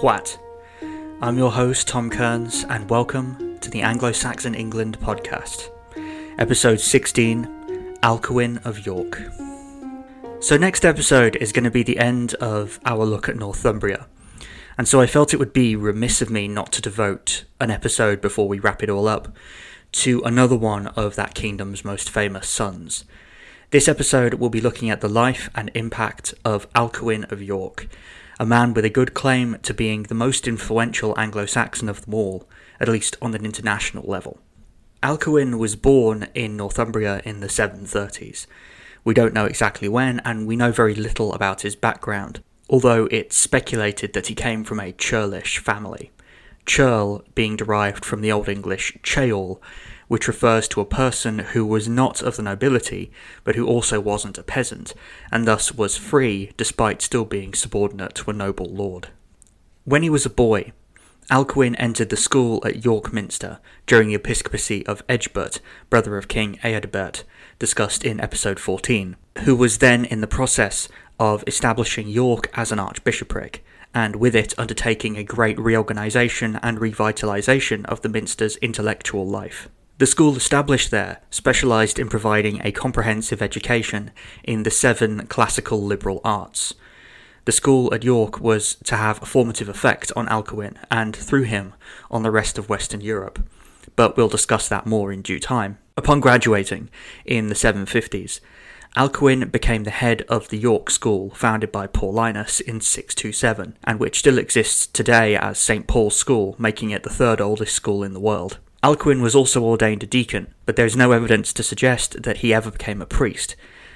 What? I'm your host, Tom Kearns, and welcome to the Anglo Saxon England podcast, episode 16 Alcuin of York. So, next episode is going to be the end of our look at Northumbria, and so I felt it would be remiss of me not to devote an episode before we wrap it all up to another one of that kingdom's most famous sons. This episode will be looking at the life and impact of Alcuin of York a man with a good claim to being the most influential Anglo Saxon of them all, at least on an international level. Alcuin was born in Northumbria in the 730s. We don't know exactly when, and we know very little about his background, although it's speculated that he came from a churlish family. Churl being derived from the Old English ceorl, which refers to a person who was not of the nobility, but who also wasn't a peasant, and thus was free despite still being subordinate to a noble lord. When he was a boy, Alcuin entered the school at York Minster during the episcopacy of Egbert, brother of King Eadbert, discussed in episode 14, who was then in the process of establishing York as an archbishopric, and with it undertaking a great reorganisation and revitalisation of the Minster's intellectual life. The school established there specialised in providing a comprehensive education in the seven classical liberal arts. The school at York was to have a formative effect on Alcuin and, through him, on the rest of Western Europe, but we'll discuss that more in due time. Upon graduating in the 750s, Alcuin became the head of the York School founded by Paulinus in 627, and which still exists today as St. Paul's School, making it the third oldest school in the world. Alcuin was also ordained a deacon, but there is no evidence to suggest that he ever became a priest.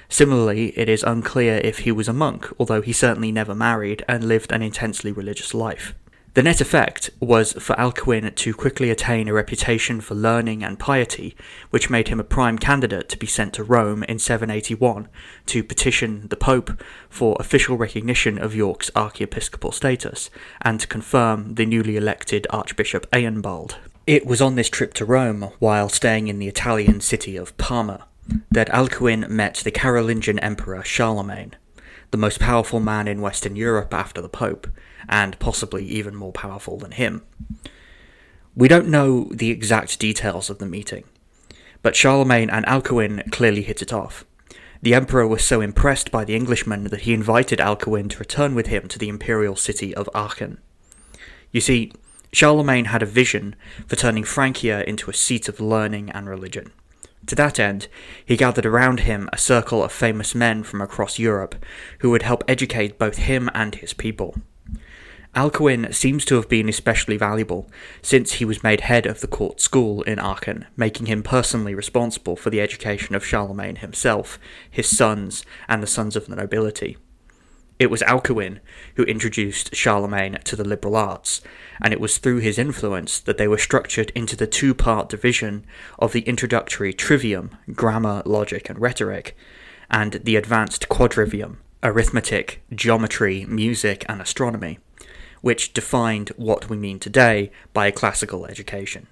Similarly, it is unclear if he was a monk, although he certainly never married and lived an intensely religious life. The net effect was for Alcuin to quickly attain a reputation for learning and piety, which made him a prime candidate to be sent to Rome in 781 to petition the Pope for official recognition of York's archiepiscopal status and to confirm the newly elected Archbishop Eanbald. It was on this trip to Rome, while staying in the Italian city of Parma, that Alcuin met the Carolingian Emperor Charlemagne, the most powerful man in Western Europe after the Pope, and possibly even more powerful than him. We don't know the exact details of the meeting, but Charlemagne and Alcuin clearly hit it off. The emperor was so impressed by the Englishman that he invited Alcuin to return with him to the imperial city of Aachen. You see, Charlemagne had a vision for turning Francia into a seat of learning and religion. To that end, he gathered around him a circle of famous men from across Europe who would help educate both him and his people. Alcuin seems to have been especially valuable, since he was made head of the court school in Aachen, making him personally responsible for the education of Charlemagne himself, his sons, and the sons of the nobility. It was Alcuin who introduced Charlemagne to the liberal arts, and it was through his influence that they were structured into the two part division of the introductory trivium, grammar, logic, and rhetoric, and the advanced quadrivium, arithmetic, geometry, music, and astronomy, which defined what we mean today by classical education.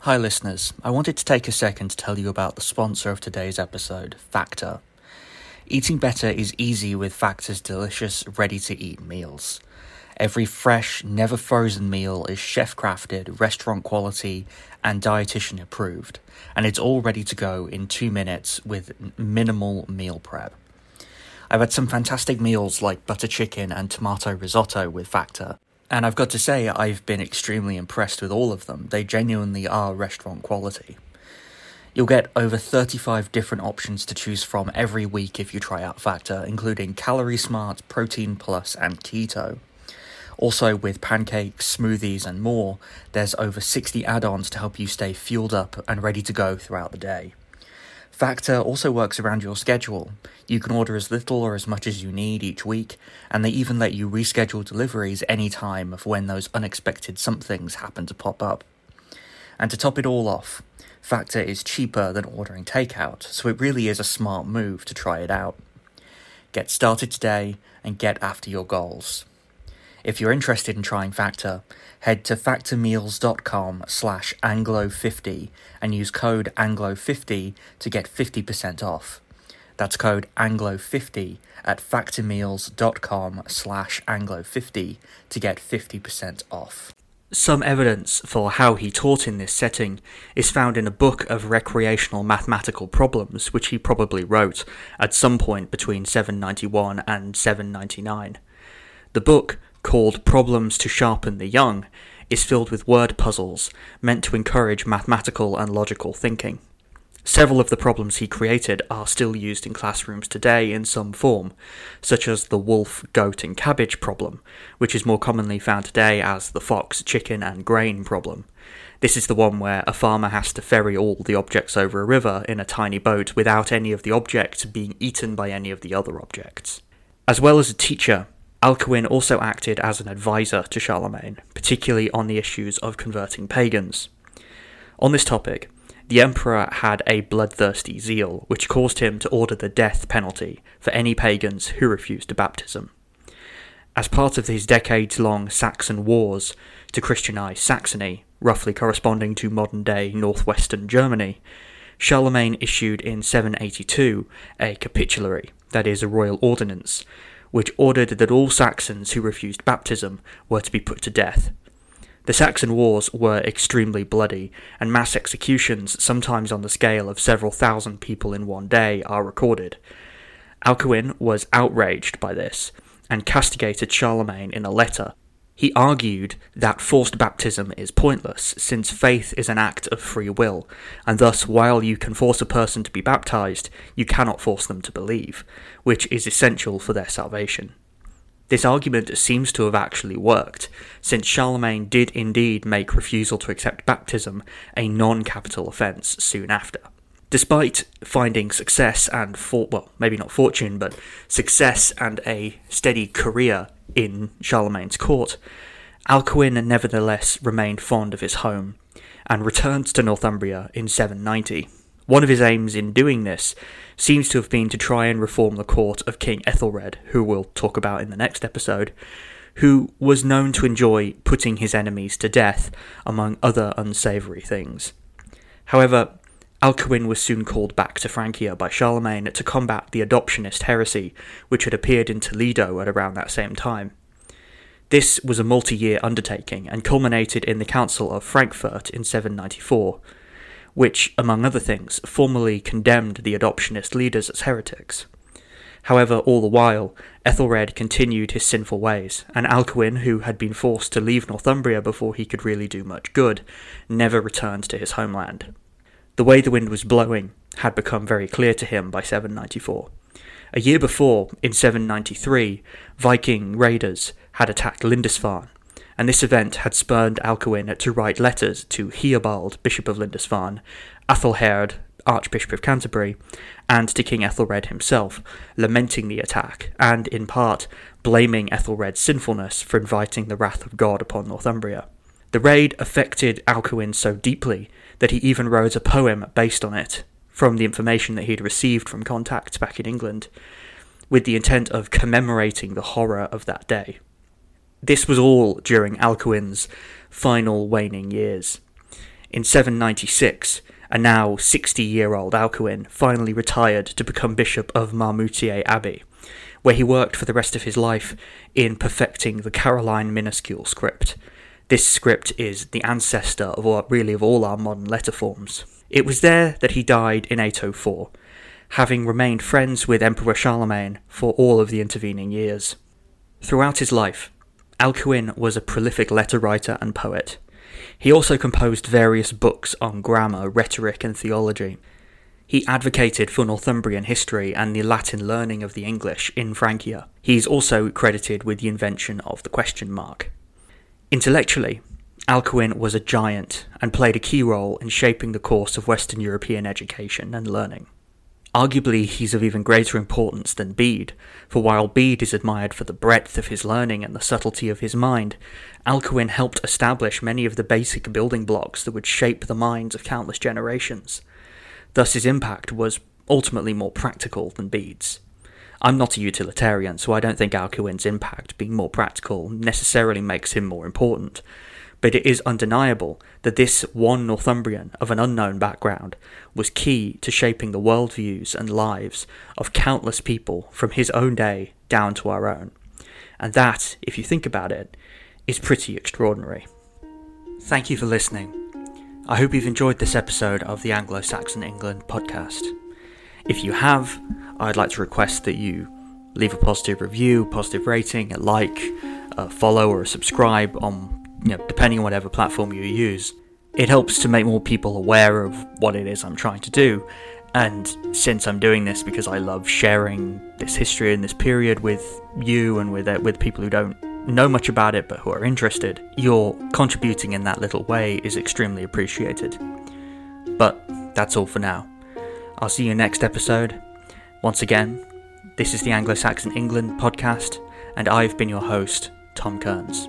Hi, listeners. I wanted to take a second to tell you about the sponsor of today's episode, Factor. Eating better is easy with Factor's delicious, ready to eat meals. Every fresh, never frozen meal is chef crafted, restaurant quality, and dietitian approved, and it's all ready to go in two minutes with minimal meal prep. I've had some fantastic meals like butter chicken and tomato risotto with Factor, and I've got to say, I've been extremely impressed with all of them. They genuinely are restaurant quality. You'll get over 35 different options to choose from every week if you try out Factor, including Calorie Smart, Protein Plus, and Keto. Also, with pancakes, smoothies, and more, there's over 60 add ons to help you stay fueled up and ready to go throughout the day. Factor also works around your schedule. You can order as little or as much as you need each week, and they even let you reschedule deliveries any time of when those unexpected somethings happen to pop up. And to top it all off, Factor is cheaper than ordering takeout, so it really is a smart move to try it out. Get started today and get after your goals. If you're interested in trying Factor, head to factormeals.com slash anglo50 and use code anglo50 to get 50% off. That's code anglo50 at factormeals.com slash anglo50 to get 50% off. Some evidence for how he taught in this setting is found in a book of recreational mathematical problems which he probably wrote at some point between 791 and 799. The book, called Problems to Sharpen the Young, is filled with word puzzles meant to encourage mathematical and logical thinking. Several of the problems he created are still used in classrooms today in some form, such as the wolf, goat, and cabbage problem, which is more commonly found today as the fox, chicken, and grain problem. This is the one where a farmer has to ferry all the objects over a river in a tiny boat without any of the objects being eaten by any of the other objects. As well as a teacher, Alcuin also acted as an advisor to Charlemagne, particularly on the issues of converting pagans. On this topic, the emperor had a bloodthirsty zeal, which caused him to order the death penalty for any pagans who refused baptism. As part of his decades long Saxon wars to Christianize Saxony, roughly corresponding to modern day northwestern Germany, Charlemagne issued in 782 a capitulary, that is, a royal ordinance, which ordered that all Saxons who refused baptism were to be put to death, the Saxon wars were extremely bloody, and mass executions, sometimes on the scale of several thousand people in one day, are recorded. Alcuin was outraged by this and castigated Charlemagne in a letter. He argued that forced baptism is pointless, since faith is an act of free will, and thus, while you can force a person to be baptized, you cannot force them to believe, which is essential for their salvation. This argument seems to have actually worked, since Charlemagne did indeed make refusal to accept baptism a non capital offence soon after. Despite finding success and, for- well, maybe not fortune, but success and a steady career in Charlemagne's court, Alcuin nevertheless remained fond of his home and returned to Northumbria in 790. One of his aims in doing this seems to have been to try and reform the court of King Ethelred, who we'll talk about in the next episode, who was known to enjoy putting his enemies to death, among other unsavoury things. However, Alcuin was soon called back to Francia by Charlemagne to combat the adoptionist heresy, which had appeared in Toledo at around that same time. This was a multi year undertaking and culminated in the Council of Frankfurt in 794 which, among other things, formally condemned the adoptionist leaders as heretics. However, all the while, Ethelred continued his sinful ways, and Alcuin, who had been forced to leave Northumbria before he could really do much good, never returned to his homeland. The way the wind was blowing had become very clear to him by 794. A year before, in 793, Viking raiders had attacked Lindisfarne, and this event had spurred Alcuin to write letters to Heobald, Bishop of Lindisfarne, Athelherd, Archbishop of Canterbury, and to King Ethelred himself, lamenting the attack, and in part blaming Ethelred's sinfulness for inviting the wrath of God upon Northumbria. The raid affected Alcuin so deeply that he even wrote a poem based on it, from the information that he had received from contacts back in England, with the intent of commemorating the horror of that day. This was all during Alcuin's final waning years. In 796, a now 60 year old Alcuin finally retired to become Bishop of Marmoutier Abbey, where he worked for the rest of his life in perfecting the Caroline minuscule script. This script is the ancestor of all, really of all our modern letter forms. It was there that he died in 804, having remained friends with Emperor Charlemagne for all of the intervening years. Throughout his life, Alcuin was a prolific letter writer and poet. He also composed various books on grammar, rhetoric, and theology, He advocated for Northumbrian history and the Latin learning of the English in Francia. He's also credited with the invention of the question mark. Intellectually, Alcuin was a giant and played a key role in shaping the course of Western European education and learning. Arguably, he's of even greater importance than Bede, for while Bede is admired for the breadth of his learning and the subtlety of his mind, Alcuin helped establish many of the basic building blocks that would shape the minds of countless generations. Thus, his impact was ultimately more practical than Bede's. I'm not a utilitarian, so I don't think Alcuin's impact being more practical necessarily makes him more important, but it is undeniable that this one Northumbrian of an unknown background was key to shaping the worldviews and lives of countless people from his own day down to our own. And that, if you think about it, is pretty extraordinary. Thank you for listening. I hope you've enjoyed this episode of the Anglo Saxon England podcast. If you have, I'd like to request that you leave a positive review, positive rating, a like, a follow, or a subscribe on you know, depending on whatever platform you use, it helps to make more people aware of what it is I'm trying to do. And since I'm doing this because I love sharing this history and this period with you and with uh, with people who don't know much about it but who are interested, your contributing in that little way is extremely appreciated. But that's all for now. I'll see you next episode. Once again, this is the Anglo Saxon England podcast, and I've been your host, Tom Kearns.